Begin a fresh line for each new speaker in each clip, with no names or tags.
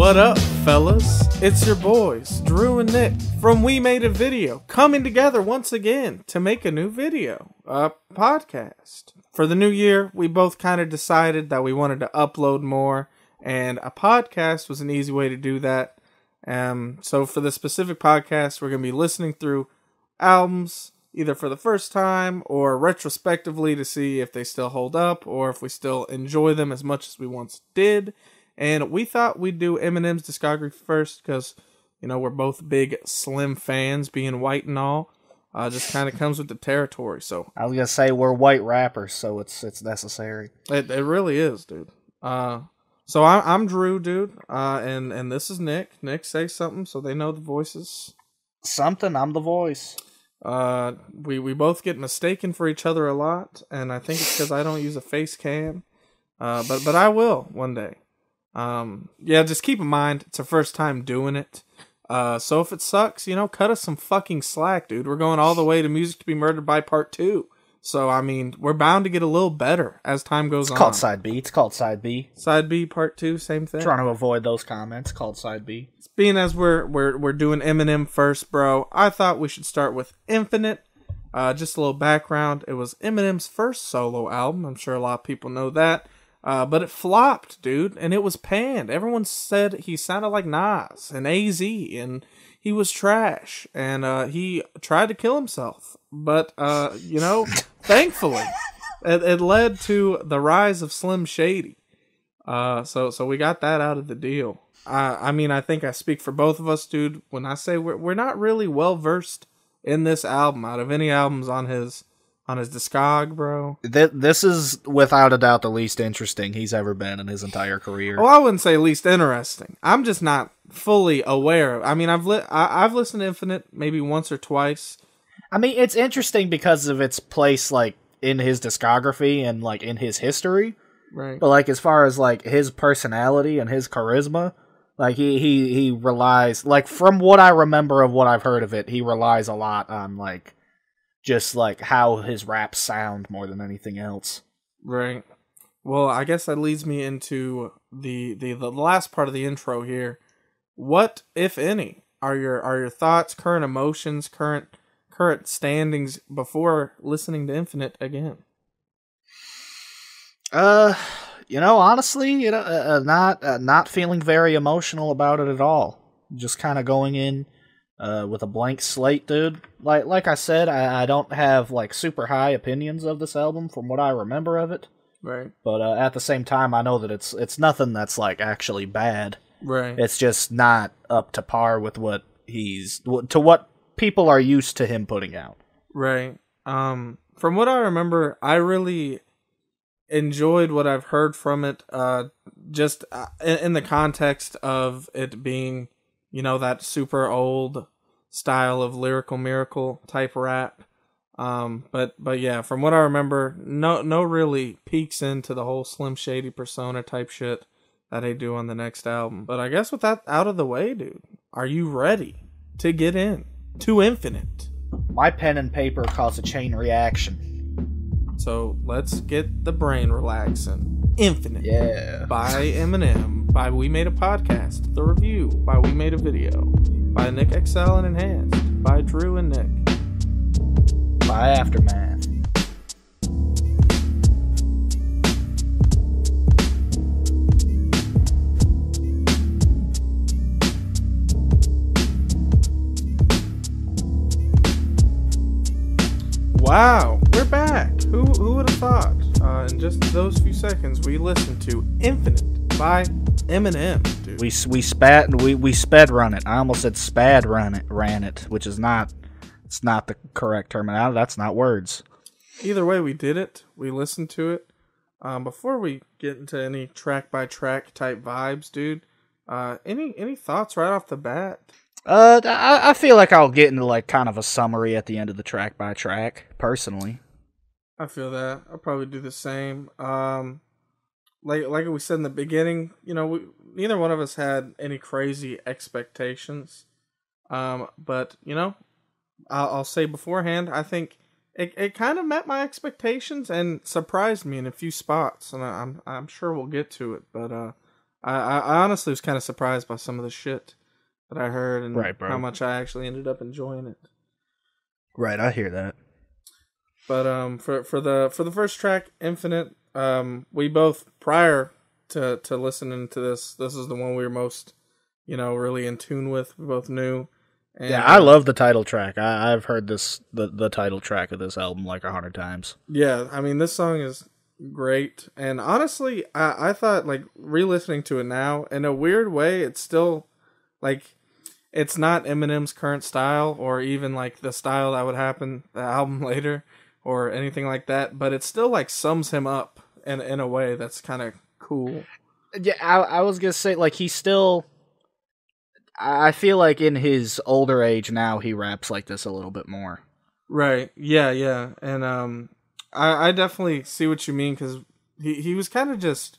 What up, fellas? It's your boys, Drew and Nick, from We Made a Video, coming together once again to make a new video, a podcast. For the new year, we both kind of decided that we wanted to upload more, and a podcast was an easy way to do that. Um, so for the specific podcast, we're going to be listening through albums either for the first time or retrospectively to see if they still hold up or if we still enjoy them as much as we once did. And we thought we'd do Eminem's discography first because, you know, we're both big Slim fans, being white and all. Uh, just kind of comes with the territory. So
I was gonna say we're white rappers, so it's it's necessary.
it, it really is, dude. Uh, so I, I'm Drew, dude. Uh, and and this is Nick. Nick, say something so they know the voices.
Something. I'm the voice.
Uh, we we both get mistaken for each other a lot, and I think it's because I don't use a face cam. Uh, but but I will one day. Um, yeah, just keep in mind it's our first time doing it. Uh, so if it sucks, you know, cut us some fucking slack, dude. We're going all the way to Music to Be Murdered by Part Two. So I mean, we're bound to get a little better as time goes
It's
on.
It's called side B. It's called side B.
Side B, Part Two, same thing.
Trying to avoid those comments. Called side B.
being as we're we're we're doing Eminem first, bro, I thought we should start with Infinite. Uh, just a little background. It was Eminem's first solo album. I'm sure a lot of people know that. Uh, but it flopped, dude, and it was panned. Everyone said he sounded like Nas and AZ, and he was trash, and uh, he tried to kill himself. But uh, you know, thankfully, it, it led to the rise of Slim Shady. Uh, so so we got that out of the deal. I I mean I think I speak for both of us, dude. When I say we're we're not really well versed in this album out of any albums on his on his discog, bro.
This is without a doubt the least interesting he's ever been in his entire career.
Well, I wouldn't say least interesting. I'm just not fully aware. I mean, I've li- I- I've listened to Infinite maybe once or twice.
I mean, it's interesting because of its place, like in his discography and like in his history.
Right.
But like as far as like his personality and his charisma, like he he he relies like from what I remember of what I've heard of it, he relies a lot on like just like how his raps sound more than anything else.
Right. Well, I guess that leads me into the, the the last part of the intro here. What, if any, are your are your thoughts, current emotions, current current standings before listening to Infinite again?
Uh, you know, honestly, you know, uh, uh, not uh, not feeling very emotional about it at all. Just kind of going in uh, with a blank slate, dude. Like like I said, I, I don't have like super high opinions of this album from what I remember of it.
Right.
But uh, at the same time, I know that it's it's nothing that's like actually bad.
Right.
It's just not up to par with what he's to what people are used to him putting out.
Right. Um from what I remember, I really enjoyed what I've heard from it uh just uh, in, in the context of it being, you know, that super old style of lyrical miracle type rap. Um but but yeah, from what I remember, no no really peeks into the whole Slim Shady persona type shit that they do on the next album. But I guess with that out of the way, dude, are you ready to get in to Infinite?
My pen and paper cause a chain reaction.
So let's get the brain relaxing. Infinite
Yeah.
by Eminem, by We Made a Podcast, the review by We Made a Video, by Nick XL and Enhanced, by Drew and Nick.
By aftermath.
Wow, we're back. Who who would have thought? Uh, in just those few seconds, we listened to Infinite by Eminem, dude.
We we spat we we sped run it. I almost said spad run it ran it, which is not it's not the correct terminology. That's not words.
Either way, we did it. We listened to it. Um, before we get into any track by track type vibes, dude, uh, any any thoughts right off the bat?
Uh, I, I feel like I'll get into like kind of a summary at the end of the track by track, personally.
I feel that. I'll probably do the same. Um, like like we said in the beginning, you know, we, neither one of us had any crazy expectations. Um, but you know, I'll, I'll say beforehand, I think it, it kind of met my expectations and surprised me in a few spots, and I, I'm I'm sure we'll get to it. But uh, I I honestly was kind of surprised by some of the shit that I heard and
Right,
how much I actually ended up enjoying it.
Right, I hear that.
But um, for for the for the first track, Infinite, um, we both prior to to listening to this, this is the one we were most, you know, really in tune with. We both knew. And,
Yeah, I love the title track. I, I've heard this the, the title track of this album like a hundred times.
Yeah, I mean, this song is great, and honestly, I I thought like re-listening to it now in a weird way, it's still like it's not Eminem's current style or even like the style that would happen the album later or anything like that, but it still like sums him up in in a way that's kind of cool.
Yeah, I, I was gonna say like he's still. I I feel like in his older age now he raps like this a little bit more.
Right. Yeah, yeah. And um I I definitely see what you mean cuz he he was kind of just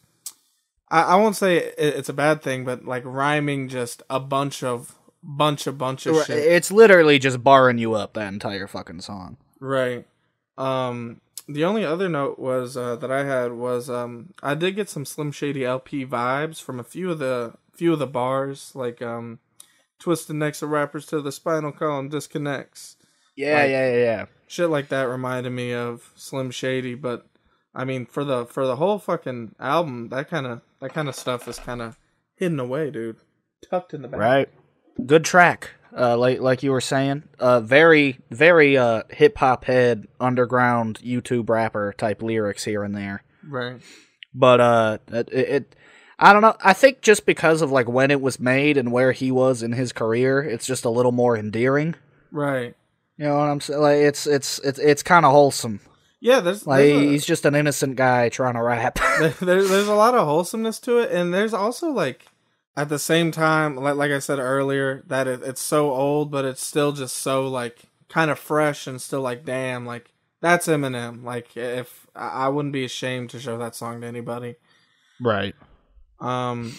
I I won't say it, it's a bad thing, but like rhyming just a bunch of bunch of bunch of
Right,
shit.
It's literally just barring you up that entire fucking song.
Right. Um the only other note was uh that I had was um I did get some Slim Shady LP vibes from a few of the few of the bars like um Twisted Necks of Rappers to the Spinal Column disconnects.
Yeah,
Like-
yeah, yeah, yeah.
shit like that reminded me of Slim Shady, but I mean for the for the whole fucking album, that kind of that kind of stuff is kind of hidden away, dude, tucked in the back.
Right. Good track. Uh, like like you were saying, uh, very very uh hip hop head underground YouTube rapper type lyrics here and there.
Right.
But uh, it, it I don't know. I think just because of like when it was made and where he was in his career, it's just a little more endearing.
Right.
You know what I'm saying? Like it's it's it's it's kind of wholesome.
Yeah, there's
Like
there's,
he's just an innocent guy trying to rap.
a, there, there's a lot of wholesomeness to it, and there's also like at the same time, like like I said earlier, that it, it's so old, but it's still just so like kind of fresh and still like damn, like that's Eminem. Like if I wouldn't be ashamed to show that song to anybody.
right.
Um,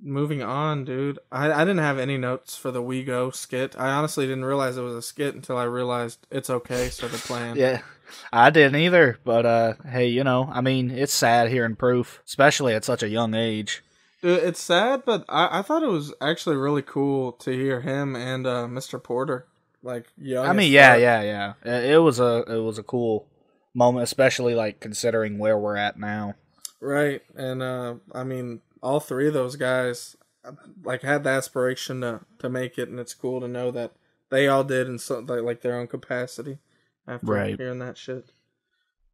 moving on, dude. I I didn't have any notes for the We Go skit. I honestly didn't realize it was a skit until I realized it's okay. Started playing.
Yeah. I didn't either, but uh hey, you know, I mean, it's sad hearing Proof, especially at such a young age.
It's sad, but I I thought it was actually really cool to hear him and uh Mr. Porter like young.
I mean, yeah, yeah, yeah. It it was a it was a cool moment, especially like considering where we're at now.
Right, and uh I mean, all three of those guys like had the aspiration to to make it, and it's cool to know that they all did in so like, like their own capacity after
Right.
hearing that shit.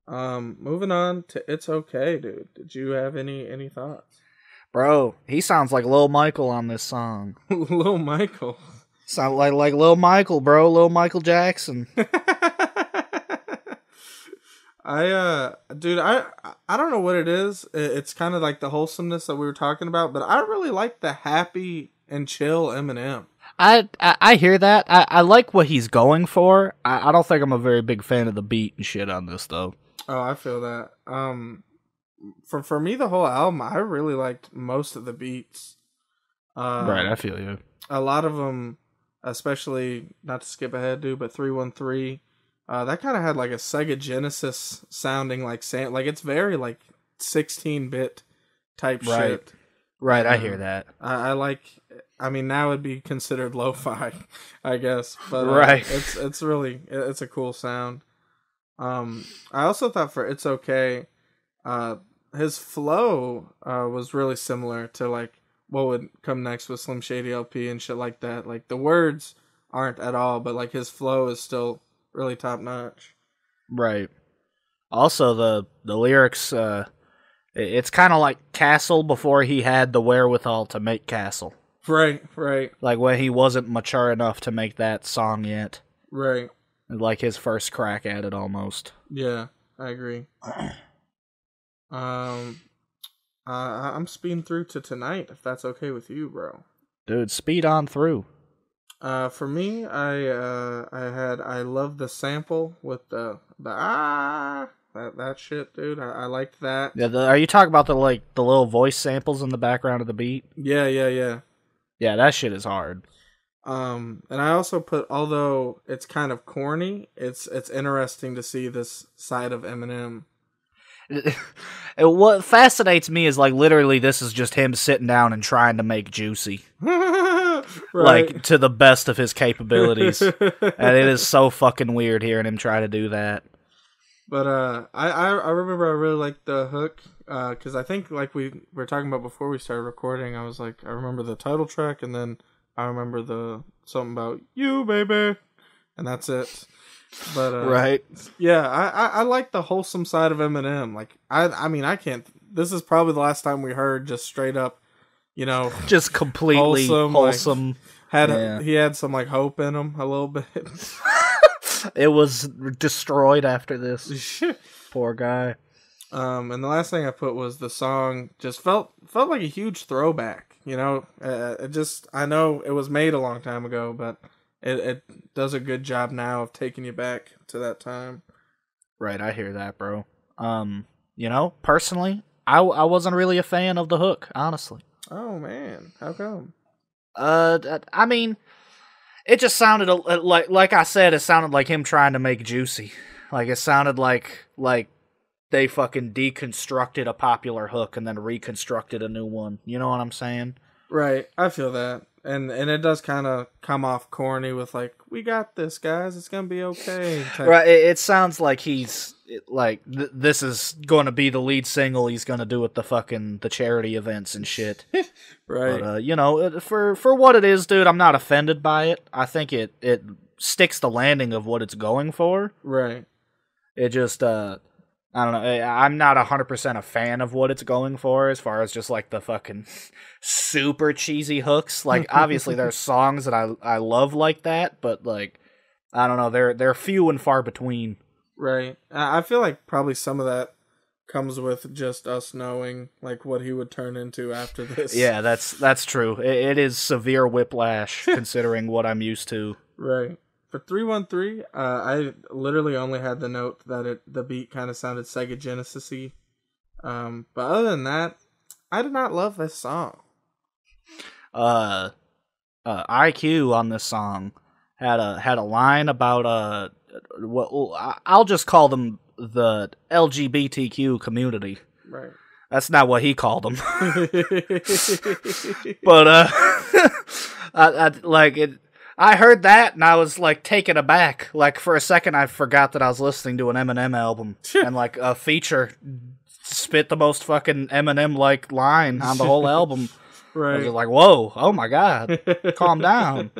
Um, moving on to it's okay, dude. Did you have any any thoughts,
Bro, he sounds like Lil Michael on this song.
Lil Michael?
Sound like like Lil Michael, bro, Lil Michael Jackson.
I uh dude I I don't know what it is. It's kind of like the wholesomeness that we were talking about, but I really like the happy and chill Eminem.
I, I I hear that. I, I like what he's going for. I, I don't think I'm a very big fan of the beat and shit on this though.
Oh, I feel that. Um for for me the whole album, I really liked most of the beats. Uh,
right, I feel you.
a lot of them, especially not to skip ahead, dude, but three one three. Uh, that kind of had like a Sega Genesis sounding like sam- like it's very like sixteen bit type
Right.
shit.
Right, I
Um,
hear that.
I, I like. I mean, now it'd be considered lo-fi, I guess. But uh,
Right.
it's it's really it's a cool sound. Um, I also thought for "It's Okay," uh, his flow uh was really similar to like what would come next with Slim Shady LP and shit like that. Like the words aren't at all, but like his flow is still really top notch.
Right. Also, the the lyrics, uh, it's kind of like Castle before he had the wherewithal to make Castle.
Right, right,
Like when he wasn't mature enough to make that song yet.
right.
Like his first crack at it, almost.
Yeah, I agree. Um, uh, I- I'm speeding through to tonight, if that's okay with you, bro.
Dude, speed on through.
Uh, for me, I uh, I had I love the sample with the the ah That that shit, dude. I, I liked that.
Yeah, the, are you talking about the like the little voice samples in the background of the beat?
Yeah, yeah, yeah.
Yeah, that shit is hard.
Um, and I also put, although it's kind of corny, it's it's interesting to see this side of Eminem.
What fascinates me is like literally this is just him sitting down and trying to make juicy, like to the best of his capabilities, and it is so fucking weird hearing him try to do that.
But uh, I, I I remember I really liked the hook because I think like we were talking about before we started recording. I was like I remember the title track and then I remember the something about you baby, and that's it. But uh,
Right?
yeah, I, I I like the wholesome side of Eminem. Like I I mean I can't. This is probably the last time we heard just straight up, you know,
Just completely
Wholesome,
wholesome.
like- had
Yeah.
he had some like hope in him a little bit.
It was destroyed after this. Poor guy.
Um, and the last thing I put was the song just felt felt like a huge throwback. You know, uh, it just I know it was made a long time ago, but it it does a good job now of taking you back to that time.
Right, I hear that, bro. Um, you know, personally, I I wasn't really a fan of the hook, honestly.
Oh man, how come?
Uh, I mean, it just sounded a, like like I said, it sounded like him trying to make juicy. Like it sounded like like they fucking deconstructed a popular hook and then reconstructed a new one. You know what I'm saying?
Right, I feel that, and and it does kind of come off corny with like, "We got this, guys. It's gonna be okay."
Right. It, it sounds like he's it- like th- this is going to be the lead single he's going to do at the fucking the charity events and shit.
right.
But uh, you know, for for what it is, dude, I'm not offended by it. I think it it sticks the landing of what it's going for.
right.
It just uh I don't know. I- I'm not 100% a fan of what it's going for as far as just like the fucking super cheesy hooks. Like obviously there's songs that I I love like that, but like I don't know, they're they're few and far between.
Right. I I feel like probably some of that comes with just us knowing like what he would turn into after this.
Yeah, that's that's true. It, it is severe whiplash considering what I'm used to.
Right. For 313, uh, I literally only had the note that it the beat kind of sounded Sega Genesis-y. Um, but other than that, I did not love this song.
uh, uh, Eye-Kyu on this song had a had a line about uh what I'll just call them the LGBTQ community.
Right.
That's not what he called them, but uh, I, I like it. I heard that and I was like taken aback. Like for a second, I forgot that I was listening to an Eminem album and like a feature spit the most fucking Eminem like line on the whole album. I was
right.
like, whoa, oh my god, calm down.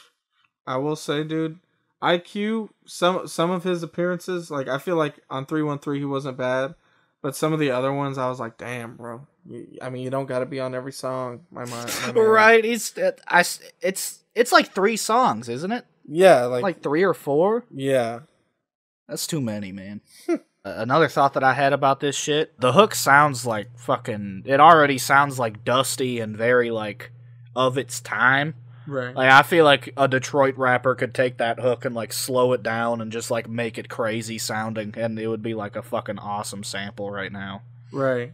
I will say, dude, Eye-Kyu some some of his appearances, like I feel like on three one three he wasn't bad, but some of the other ones I was like, damn, bro. You, I mean, you don't got to be on every song, my mind. my man.
right? He's I it's it's like three songs, isn't it?
Yeah, like,
Like three or four.
yeah,
That's too many, man. Another thought that I had about this shit: the hook sounds like fucking. It already sounds like dusty and very like of its time.
right.
Like I feel like a Detroit rapper could take that hook and like slow it down and just like make it crazy sounding, and it would be like a fucking awesome sample right now.
right.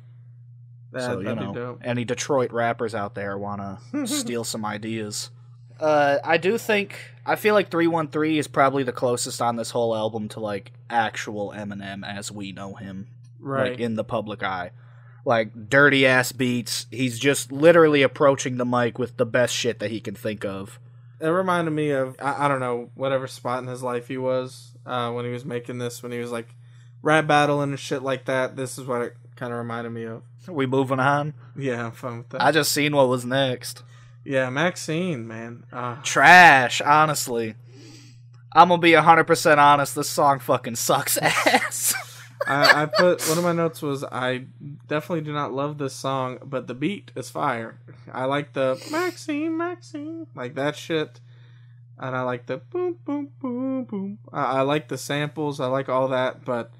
That,
so you know, any Detroit rappers out there want to steal some ideas. Uh, I do think I feel like three one three is probably the closest on this whole album to like actual Eminem as we know him,
Right.
like in the public eye. Like dirty ass beats. He's just literally approaching the mic with the best shit that he can think of.
it reminded me of I, I don't know whatever spot in his life he was uh, when he was making this when he was like rap battling and shit like that. This is what it kind of reminded me of.
we moving on?
Yeah, I'm fine with that.
I just seen what was next.
Yeah, Maxine, man. Uh,
Trash, honestly. I'm gonna be 100% honest, this song fucking sucks ass.
I, I put one of my notes was I definitely do not love this song, but the beat is fire. I like the Maxine, Maxine, like that shit, and I like the boom, boom, boom, boom. I, I like the samples. I like all that, but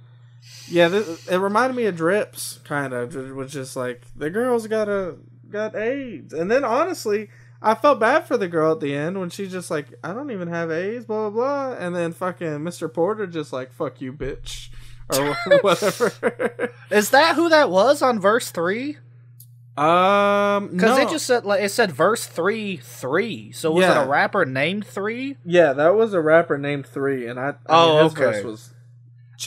yeah, this, it reminded me of Drips, kind of, which is like the girl's got a got AIDS, and then honestly. I felt bad for the girl at the end when she's just like, I don't even have AIDS, blah blah blah, and then fucking Mr. Porter just like, fuck you, bitch. or whatever.
Is that who that was on verse three?
um,
Because
no.
it just said like it said verse three three. So was
Yeah.
it a rapper named Three?
yeah, that was a rapper named Three, and I, I
Oh,
mean, his
okay.
verse was.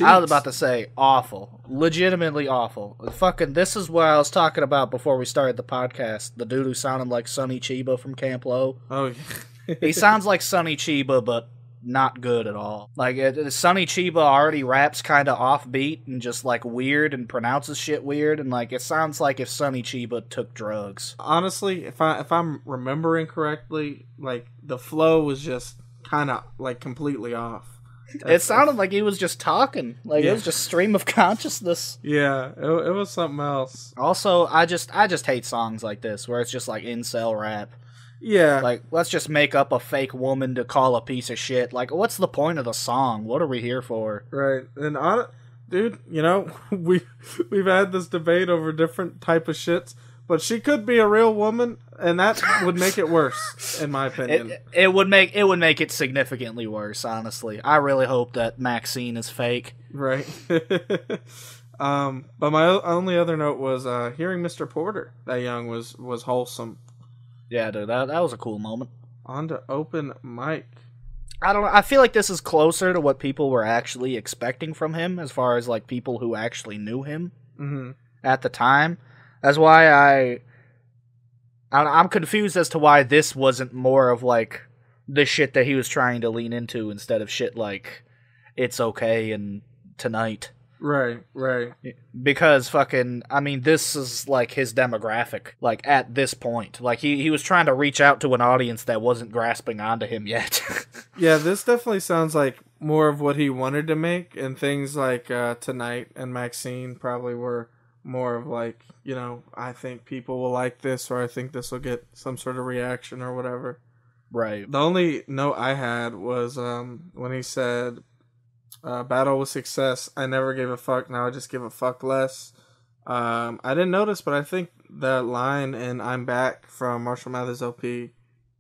I was about to say awful, legitimately awful. Fucking, this is what I was talking about before we started the podcast. The dude who sounded like Sonny Cheeba from Camp Lo.
Oh, yeah.
He sounds like Sonny Cheeba, but not good at all. Like it, Sonny Cheeba already raps kind of offbeat and just like weird and pronounces shit weird, and like it sounds like if Sonny Cheeba took drugs.
honestly, if I if I'm remembering correctly, like the flow was just kind of like completely off.
It sounded like he was just talking, like it was just stream of consciousness.
Yeah, it, it was something else.
Also, I just I just hate songs like this where it's just like incel rap.
Yeah,
Like, let's just make up a fake woman to call a piece of shit. Like, what's the point of the song? What are we here for?
right. And on, dude, you know we we've had this debate over different type of shits, but she could be a real woman, and that would make it worse, in my opinion.
It, it would make it would make it significantly worse. Honestly, I really hope that Maxine is fake.
Right. um, but my only other note was uh, hearing Mr. Porter that young was was wholesome.
Yeah, dude, that that was a cool moment.
On to open mic.
I don't know. I feel like this is closer to what people were actually expecting from him, as far as like people who actually knew him
hmm
at the time. That's why I, I I'm confused as to why this wasn't more of like the shit that he was trying to lean into instead of shit like it's okay and tonight.
Right, right.
because fucking I mean this is like his demographic like at this point like he he was trying to reach out to an audience that wasn't grasping onto him yet
Yeah, this definitely sounds like more of what he wanted to make, and things like uh, Tonight and Maxine probably were more of like, you know, I think people will like this, or I think this will get some sort of reaction or whatever.
right
The only note I had was um, when he said, uh, "Battle with success. I never gave a fuck. Now I just give a fuck less." Um, I didn't notice, but I think that line in "I'm Back" from Marshall Mathers LP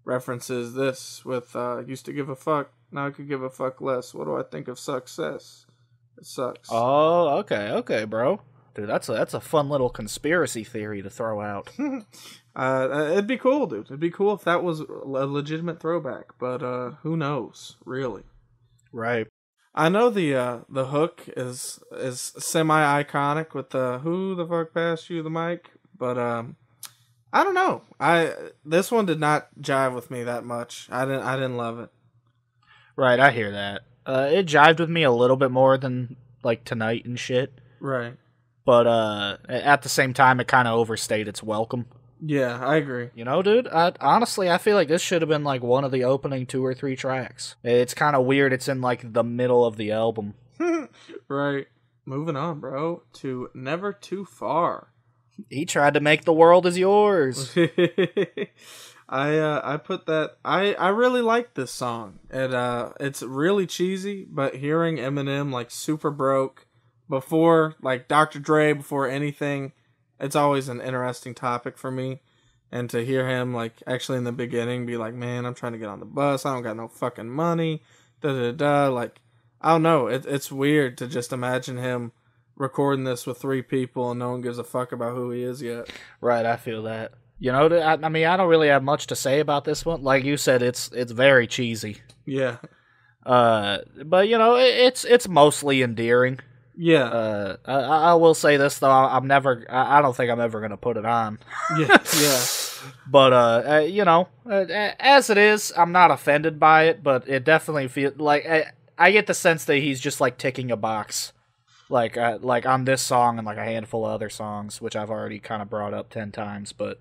references this with uh, "Used to give a fuck. Now I could give a fuck less. What do I think of success? It sucks."
oh okay okay bro dude that's a that's a fun little conspiracy theory to throw out
uh, it'd be cool, dude. It'd be cool if that was a legitimate throwback, but uh, who knows, really.
right
I know the uh, the hook is is semi iconic with the "Who the fuck passed you the mic," but um, I don't know. I this one did not jive with me that much. I didn't I didn't love it.
right I hear that uh it jived with me a little bit more than like tonight and shit
Right.
But uh at the same time it kind of overstayed its welcome
Yeah, I agree.
You know, dude, I, honestly, I feel like this should have been like one of the opening two or three tracks. It's kind of weird. It's in like the middle of the album.
right. Moving on, bro, to "Never Too Far."
He tried to make the world is yours.
I uh, I put that I I really like this song. It uh it's really cheesy, but hearing Eminem like super broke before like Dr. Dre before anything, it's always an interesting topic for me. And to hear him like actually in the beginning be like, "Man, I'm trying to get on the bus. I don't got no fucking money." Da da da. Like I don't know. It, it's weird to just imagine him recording this with three people and no one gives a fuck about who he is yet.
right, I feel that. You know, I, I mean, I don't really have much to say about this one. Like you said, it's it's very cheesy.
Yeah.
Uh, but you know, it, it's it's mostly endearing.
Yeah.
Uh, I, I will say this though, I- I'm never. I I don't think I'm ever gonna put it on.
yeah. Yeah.
But uh, uh you know, uh, as it is, I'm not offended by it. But it definitely feels like I, I get the sense that he's just like ticking a box, like uh, like on this song and like a handful of other songs, which I've already kind of brought up ten times. But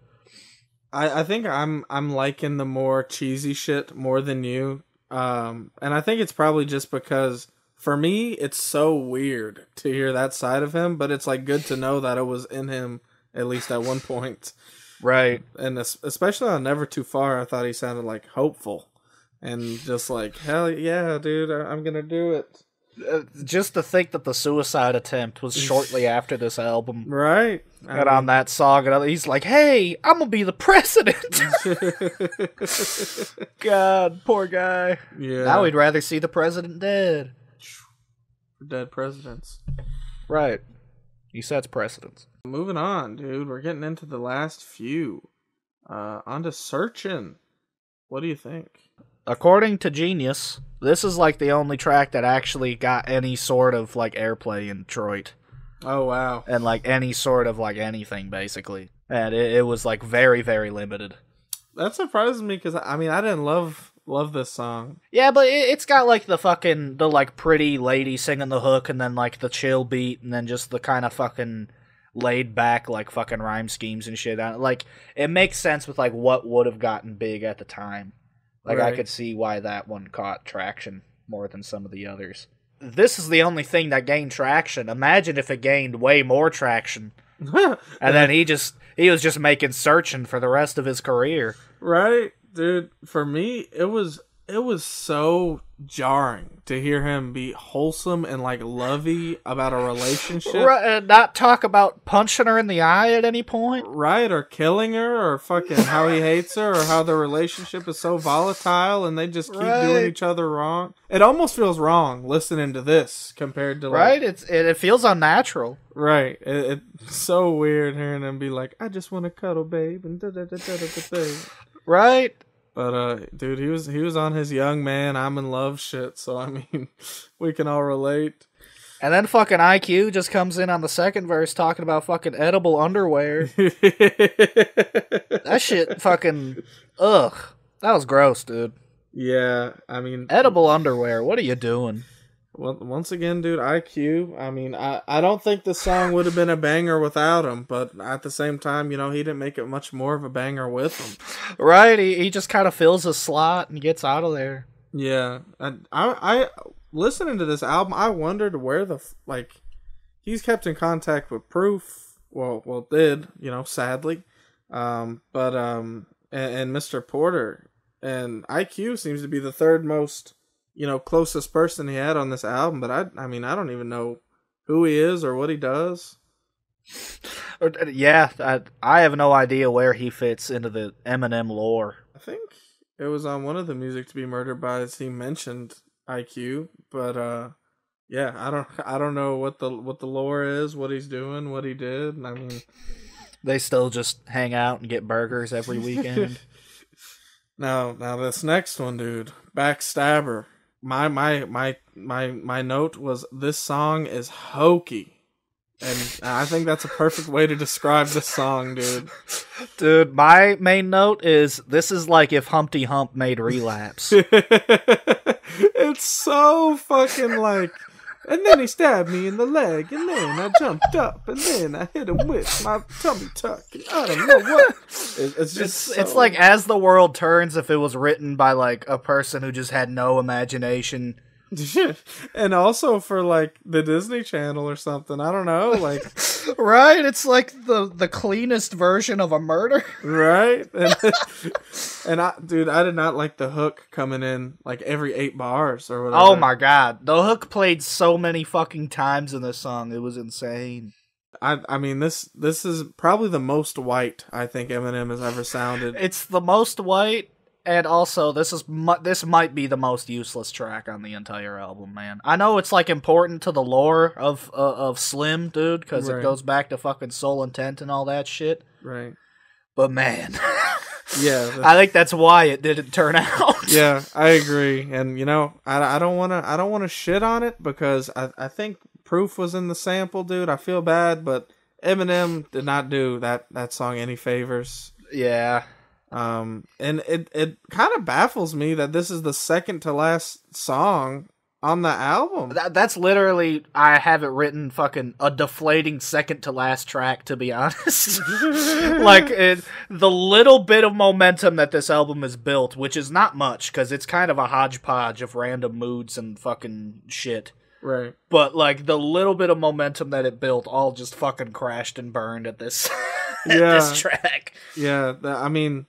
I, I think I'm I'm liking the more cheesy shit more than you. Um and I think it's probably just because for me it's so weird to hear that side of him, but it's like good to know that it was in him at least at one point.
right,
And especially on Never Too Far, I thought he sounded like hopeful and just like hell yeah, dude, I'm gonna do it.
uh, just to think that the suicide attempt was shortly after this album.
Right. I
And on that song, and he's like, "Hey, I'm gonna be the president." God, poor guy.
yeah.
Now he'd rather see the president dead.
Dead presidents.
Right. He sets precedents.
Moving on, dude. We're getting into the last few. Uh, on to searching. What do you think?
According to Genius, this is like the only track that actually got any sort of like airplay in Detroit.
Oh wow.
And like any sort of like anything basically. And it, it was like very, very limited.
That surprises me because I mean I didn't love love this song.
Yeah, but it, it's got like the fucking the like pretty lady singing the hook and then like the chill beat and then just the kind of fucking laid back like fucking rhyme schemes and shit. Uh, like it makes sense with like what would have gotten big at the time. Like I could see why that one caught traction more than some of the others. This is the only thing that gained traction. Imagine if it gained way more traction. And then he just he was just making searching for the rest of his career.
right, dude. For me, it was it was so jarring to hear him be wholesome and like lovey about a relationship.
Right, uh, not talk about punching her in the eye at any point.
right or killing her or fucking how he hates her or how their relationship is so volatile and they just keep doing each other wrong it almost feels wrong listening to this compared to like,
Right? It's it, it feels unnatural.
right it, it's so weird hearing him be like i just want to cuddle babe and da da da da da da da
Right?
but uh dude he was he was on his young man i'm in love shit so i mean we can all relate
And then fucking Eye-Kyu just comes in on the second verse talking about fucking edible underwear. That shit fucking ugh. That was gross, dude.
yeah i mean
Edible underwear. What are you doing?
Well, once again, dude, Eye-Kyu. I mean, I, I don't think the song would have been a banger without him, but at the same time, you know, he didn't make it much more of a banger with him.
Right? He he just kind of fills a slot and gets out of there.
Yeah, and I, I listening to this album, I wondered where the like he's kept in contact with Proof. Well, well, did you know? Sadly, um, but um, and, and Mr. Porter and Eye-Kyu seems to be the third most you know closest person he had on this album. But I, I mean, I don't even know who he is or what he does.
Or, uh, yeah, I, I have no idea where he fits into the Eminem lore.
I think it was on one of the music to be murdered by he mentioned Eye-Kyu, but uh yeah, I don't I don't know what the what the lore is, what he's doing, what he did. I mean
They still just hang out and get burgers every weekend.
now now this next one, dude, Backstabber. My my my my my note was this song is hokey. And I think that's a perfect way to describe this song, dude.
Dude, my main note is this is like if Humpty Hump made relapse.
it's so fucking like. And then he stabbed me in the leg, and then I jumped up, and then I hit him with my tummy tuck. and I don't know what. It- it's just.
It's, it's like as the world turns if it was written by like a person who just had no imagination.
and also for like the Disney Channel or something. I don't know, like
Right? It's like the the cleanest version of a murder.
right. And, and I, dude, I did not like the hook coming in like every eight bars or whatever.
Oh my god. The hook played so many fucking times in this song. It was insane.
I, I mean this this is probably the most white I think Eminem has ever sounded.
It's the most white and also this is mu- this might be the most useless track on the entire album, man. I know it's like important to the lore of uh, of Slim, dude, cuz
Right.
it goes back to fucking Soul Intent and all that shit.
Right.
But man,
Yeah.
I think that's why it didn't turn out.
yeah, I agree. And you know, I, I don't want to I don't want to shit on it because I I think Proof was in the sample, dude. I feel bad, but Eminem did not do that that song any favors.
yeah.
Um, and it it kind of baffles me that this is the second to last song on the album.
That, that's literally I have it written fucking a deflating second to last track to be honest. like it, the little bit of momentum that this album is built, which is not much cuz it's kind of a hodgepodge of random moods and fucking shit.
right.
But like the little bit of momentum that it built all just fucking crashed and burned at this at
Yeah.
this track.
Yeah, I mean,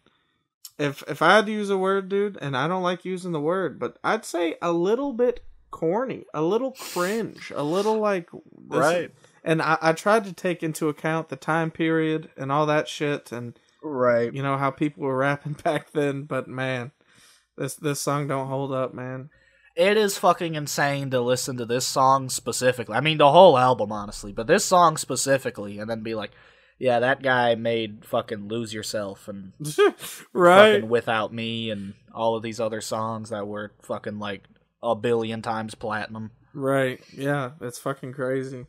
if if I had to use a word, dude, and I don't like using the word, but I'd say a little bit corny, a little cringe, a little like this-
Right.
And I, I tried to take into account the time period and all that shit, and
Right.
you know how people were rapping back then. But man, this this song don't hold up, man.
it is fucking insane to listen to this song specifically. I mean, the whole album, honestly, but this song specifically, and then be like, yeah, that guy made fucking Lose Yourself and
right.
fucking Without Me and all of these other songs that were fucking like a billion times platinum.
Right. Yeah, it's fucking crazy.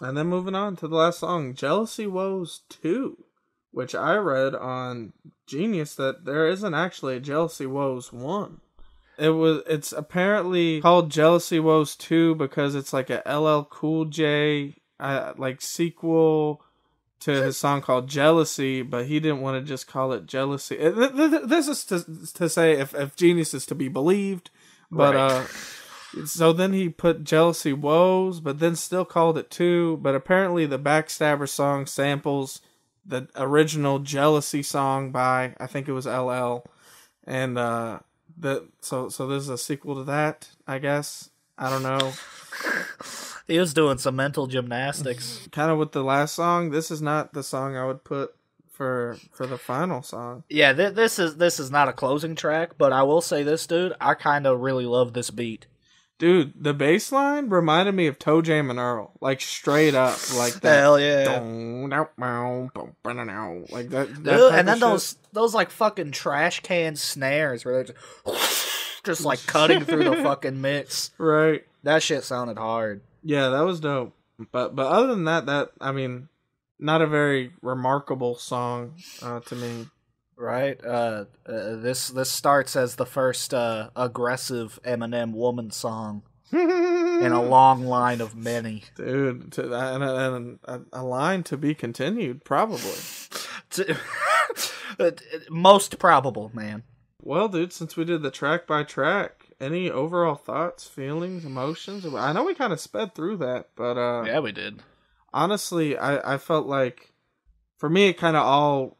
And then moving on to the last song, Jealousy Woes 2, which I read on Genius that there isn't actually a Jealousy Woes 1. It was it's apparently called Jealousy Woes 2 because it's like a LL Cool J uh, like sequel to his song called Jealousy, but he didn't want to just call it Jealousy. Th- th- th- This is to, to say if, if Genius is to be believed, but
Right.
uh so then he put Jealousy Woes, but then still called it two. But apparently the Backstabber song samples the original Jealousy song by I think it was LL, and uh, the so so this is a sequel to that. I guess I don't know.
He was doing some mental gymnastics.
kind of with the last song. This is not the song I would put for for the final song.
yeah, th- this is this is not a closing track, but I will say this, dude. I kind of really love this beat.
Dude, the bass line reminded me of ToeJam and Earl, like straight up, like that.
Hell yeah.
Like that. that
Dude, and then those those like fucking trash can snares where they're just, just like cutting through the fucking mix.
Right.
That shit sounded hard.
Yeah, that was dope. But but other than that, that I mean, not a very remarkable song uh, to me.
Right. Uh, uh, this this starts as the first uh, aggressive Eminem woman song in a long line of many.
Dude, to, and, a, and a, line to be continued, probably.
T- Most probable, man.
Well, dude, since we did the track by track, any overall thoughts, feelings, emotions? I know we kind of sped through that, but uh,
Yeah, we did.
honestly, I, I felt like for me, it kind of all,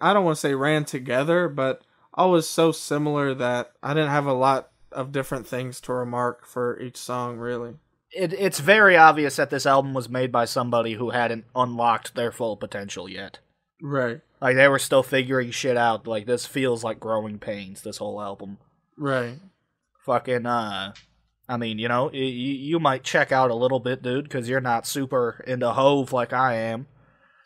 I don't want to say ran together, but all was so similar that I didn't have a lot of different things to remark for each song, really.
It, it's very obvious that this album was made by somebody who hadn't unlocked their full potential yet.
Right,
Like they were still figuring shit out. Like this feels like growing pains. This whole album.
right.
Fucking. Uh, I mean, you know, y- y- you might check out a little bit, dude, because you're not super into Hove like I am.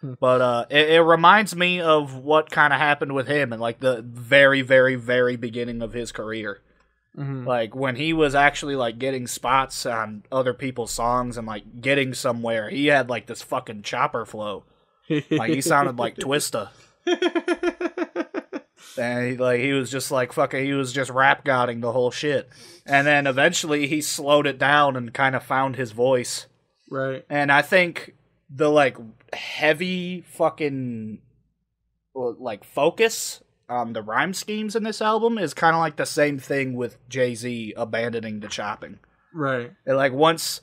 Hmm.
But uh, it, it reminds me of what kind of happened with him and like the very, very, very beginning of his career.
hmm
Like when he was actually like getting spots on other people's songs and like getting somewhere, he had like this fucking chopper flow. Like he sounded like Twista. And he, like he was just like fucking he was just rap godding the whole shit. And then eventually he slowed it down and kind of found his voice.
right.
And I think the like heavy fucking like focus on the rhyme schemes in this album is kind of like the same thing with Jay-Z abandoning the chopping.
Right.
And, like once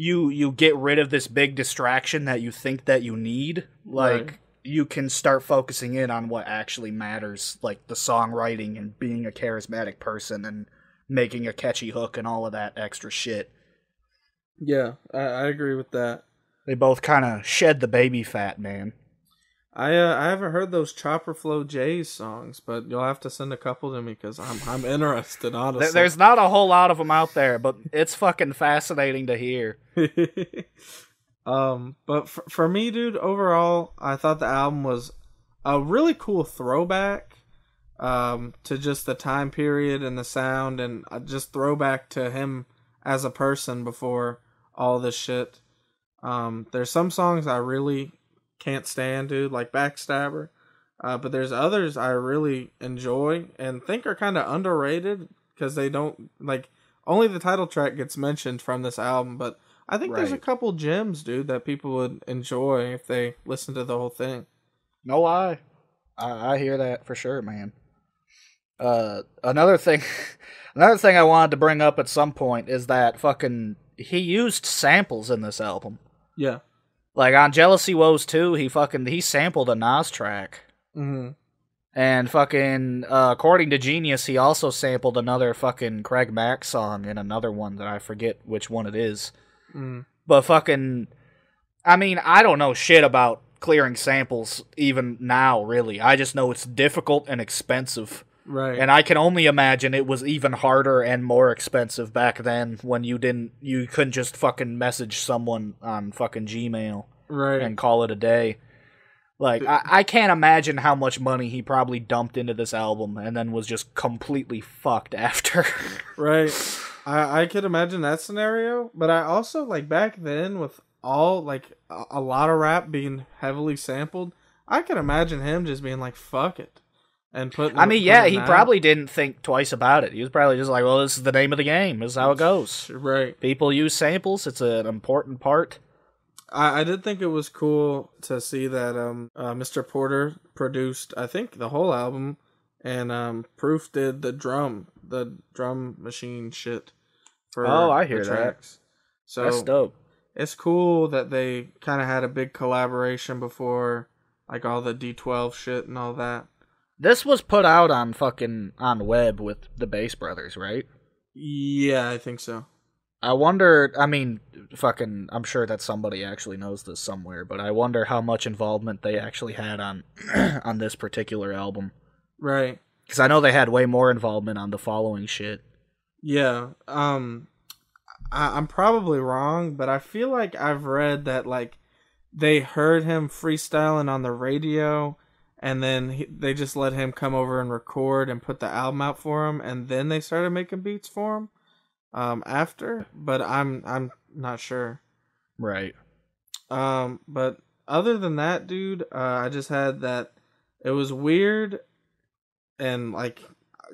you you get rid of this big distraction that you think that you need, like
Right.
you can start focusing in on what actually matters, like the songwriting and being a charismatic person and making a catchy hook and all of that extra shit.
Yeah, I, I agree with that.
They both kind of shed the baby fat, man.
I uh, I haven't heard those Chopper Flow Jays songs, but you'll have to send a couple to me because I'm I'm interested. Honestly,
There- There's not a whole lot of them out there, but it's fucking fascinating to hear.
um, but for, for me, dude, overall, I thought the album was a really cool throwback um, to just the time period and the sound, and uh, just throwback to him as a person before all this shit. Um, there's some songs I really can't stand, dude, like Backstabber. Uh, but there's others I really enjoy and think are kind of underrated because they don't like only the title track gets mentioned from this album, but I think there's a couple gems, dude, that people would enjoy if they listen to the whole thing.
No lie. I, I hear that for sure, man. Uh, another thing, another thing I wanted to bring up at some point is that fucking he used samples in this album.
Yeah.
Like on Jealousy Woes 2, he fucking he sampled a Nas track.
hmm
And fucking uh, according to Genius, he also sampled another fucking Craig Mack song and another one that I forget which one it is.
Mm.
But fucking, I mean, I don't know shit about clearing samples even now. Really, I just know it's difficult and expensive.
Right.
And I can only imagine it was even harder and more expensive back then when you didn't you couldn't just fucking message someone on fucking Gmail
right.
and call it a day. Like I, I can't imagine how much money he probably dumped into this album and then was just completely fucked after.
Right. I I could imagine that scenario, but I also like back then with all like a, a lot of rap being heavily sampled, I could imagine him just being like fuck it and putting
I mean, yeah, he
that-
probably didn't think twice about it. He was probably just like, "Well, this is the name of the game. This is how it goes.
right.
People use samples. It's an important part."
I, I did think it was cool to see that um uh, Mr. Porter produced I think the whole album and um Proof did the drum the drum machine shit for
Oh, I hear that.
tracks. So
That's dope.
it's cool that they kind of had a big collaboration before like all the D12 shit and all that.
This was put out on fucking on web with the Bass Brothers, right?
Yeah, I think so.
I wonder. I mean, fucking. I'm sure that somebody actually knows this somewhere, but I wonder how much involvement they actually had on on this particular album.
Right.
Because I know they had way more involvement on the following shit.
Yeah. Um I, I'm probably wrong, but I feel like I've read that like they heard him freestyling on the radio and then he, they just let him come over and record and put the album out for him and then they started making beats for him um after, but I'm I'm not sure.
Right.
Um but other than that, dude, uh, I just had that it was weird and like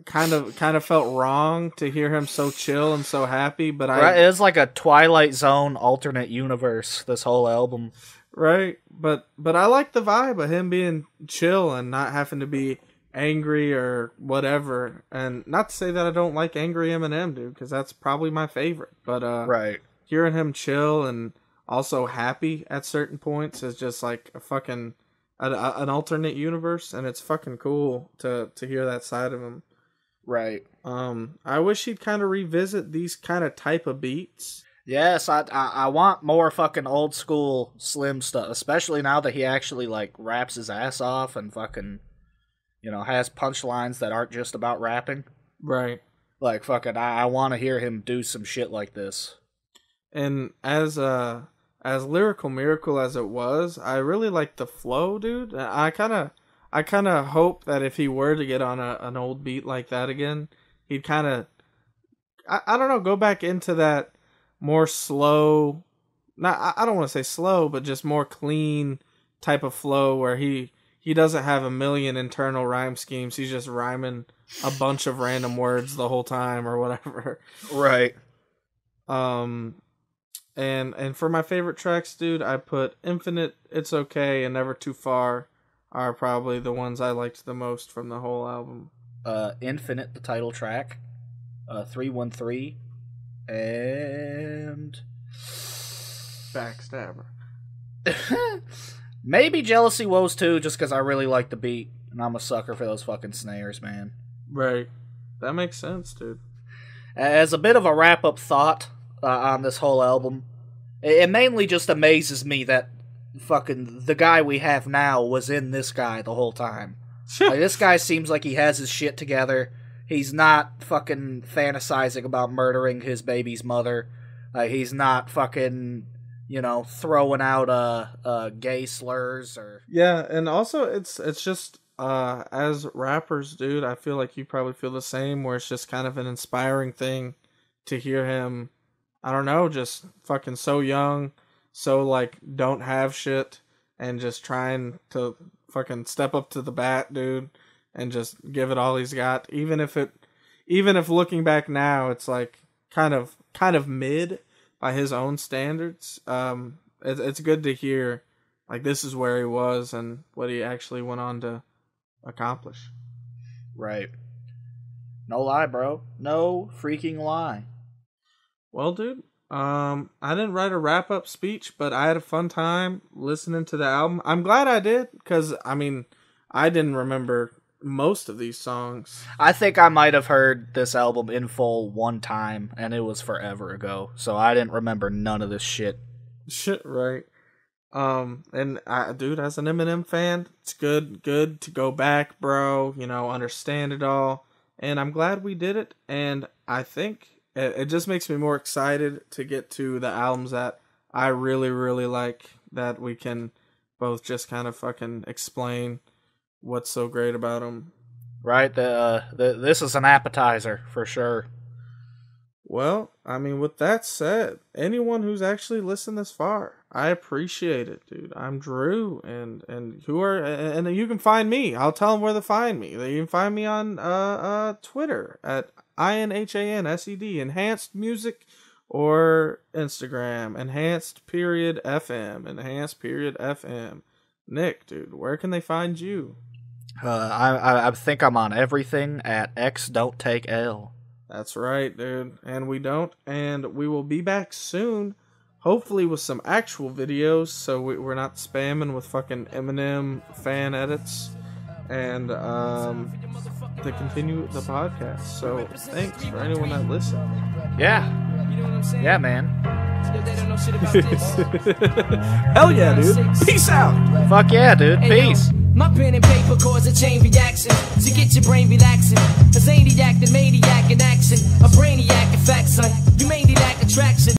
kind of kind of felt wrong to hear him so chill and so happy, but I
right. It was like a Twilight Zone alternate universe. This whole album.
Right, but but I like the vibe of him being chill and not having to be angry or whatever. And not to say that I don't like angry Eminem, dude, because that's probably my favorite. But uh,
Right.
hearing him chill and also happy at certain points is just like a fucking a, a- an alternate universe, and it's fucking cool to to hear that side of him.
Right.
Um, I wish he'd kind of revisit these kind of type of beats.
Yes, I, I I want more fucking old school Slim stuff, especially now that he actually like raps his ass off and fucking, you know, has punchlines that aren't just about rapping.
Right.
Like fucking, I, I want to hear him do some shit like this.
And as uh as lyrical miracle as it was, I really like the flow, dude. I kind of I kind of hope that if he were to get on a, an old beat like that again, he'd kind of I, I don't know, go back into that more slow not I, I don't want to say slow, but just more clean type of flow where he he doesn't have a million internal rhyme schemes. He's just rhyming a bunch of random words the whole time or whatever.
Right.
Um, and and for my favorite tracks, dude, I put Infinite, It's Okay, and Never Too Far are probably the ones I liked the most from the whole album.
Uh, Infinite, the title track. Uh, three one three, and
Backstabber.
maybe Jealousy Woes too, just because I really like the beat and I'm a sucker for those fucking snares, man.
Right. That makes sense, dude.
As a bit of a wrap up thought uh, on this whole album, it, it mainly just amazes me that fucking the guy we have now was in this guy the whole time. Like, this guy seems like he has his shit together. He's not fucking fantasizing about murdering his baby's mother. Like he's not fucking, you know, throwing out uh, uh gay slurs or
Yeah, and also it's it's just uh as rappers, dude, I feel like you probably feel the same where it's just kind of an inspiring thing to hear him I don't know, just fucking so young, so like don't have shit and just trying to fucking step up to the bat, dude, and just give it all he's got even if it even if looking back now it's like kind of kind of mid by his own standards. Um it, it's good to hear like this is where he was and what he actually went on to accomplish.
right. No lie, bro. No freaking lie.
Well, dude, um, I didn't write a wrap up speech, but I had a fun time listening to the album. I'm glad I did because I mean, I didn't remember most of these songs.
I think I might have heard this album in full one time, and it was forever ago, so I didn't remember none of this shit.
Shit, right? Um, and I, dude, as an Eminem fan, it's good, good to go back, bro. You know, understand it all. and I'm glad we did it. And I think it, it just makes me more excited to get to the albums that I really, really like that we can both just kind of fucking explain what's so great about them.
Right. The, uh, the this is an appetizer for sure.
Well, I mean, with that said, anyone who's actually listened this far, I appreciate it, dude. I'm Drew, and and who are and you can find me. I'll tell them where to find me. You can find me on uh uh Twitter at i n h a n s e d enhanced music, or Instagram enhanced period fm enhanced period fm. Nick, dude, where can they find you?
Uh, I I think I'm on everything at X Don't Take L.
That's right, dude. And we don't. And we will be back soon, hopefully with some actual videos, so we, are not spamming with fucking Eminem fan edits, and um, to continue the podcast. So thanks for anyone that listened.
Yeah. Yeah, man.
Hell yeah, dude. Peace out.
Fuck yeah, dude. Peace.
My pen and paper cause a chain reaction to get your brain relaxing. A zaniac, the maniac in action, a brainiac, effect, son. You mainly lack attraction.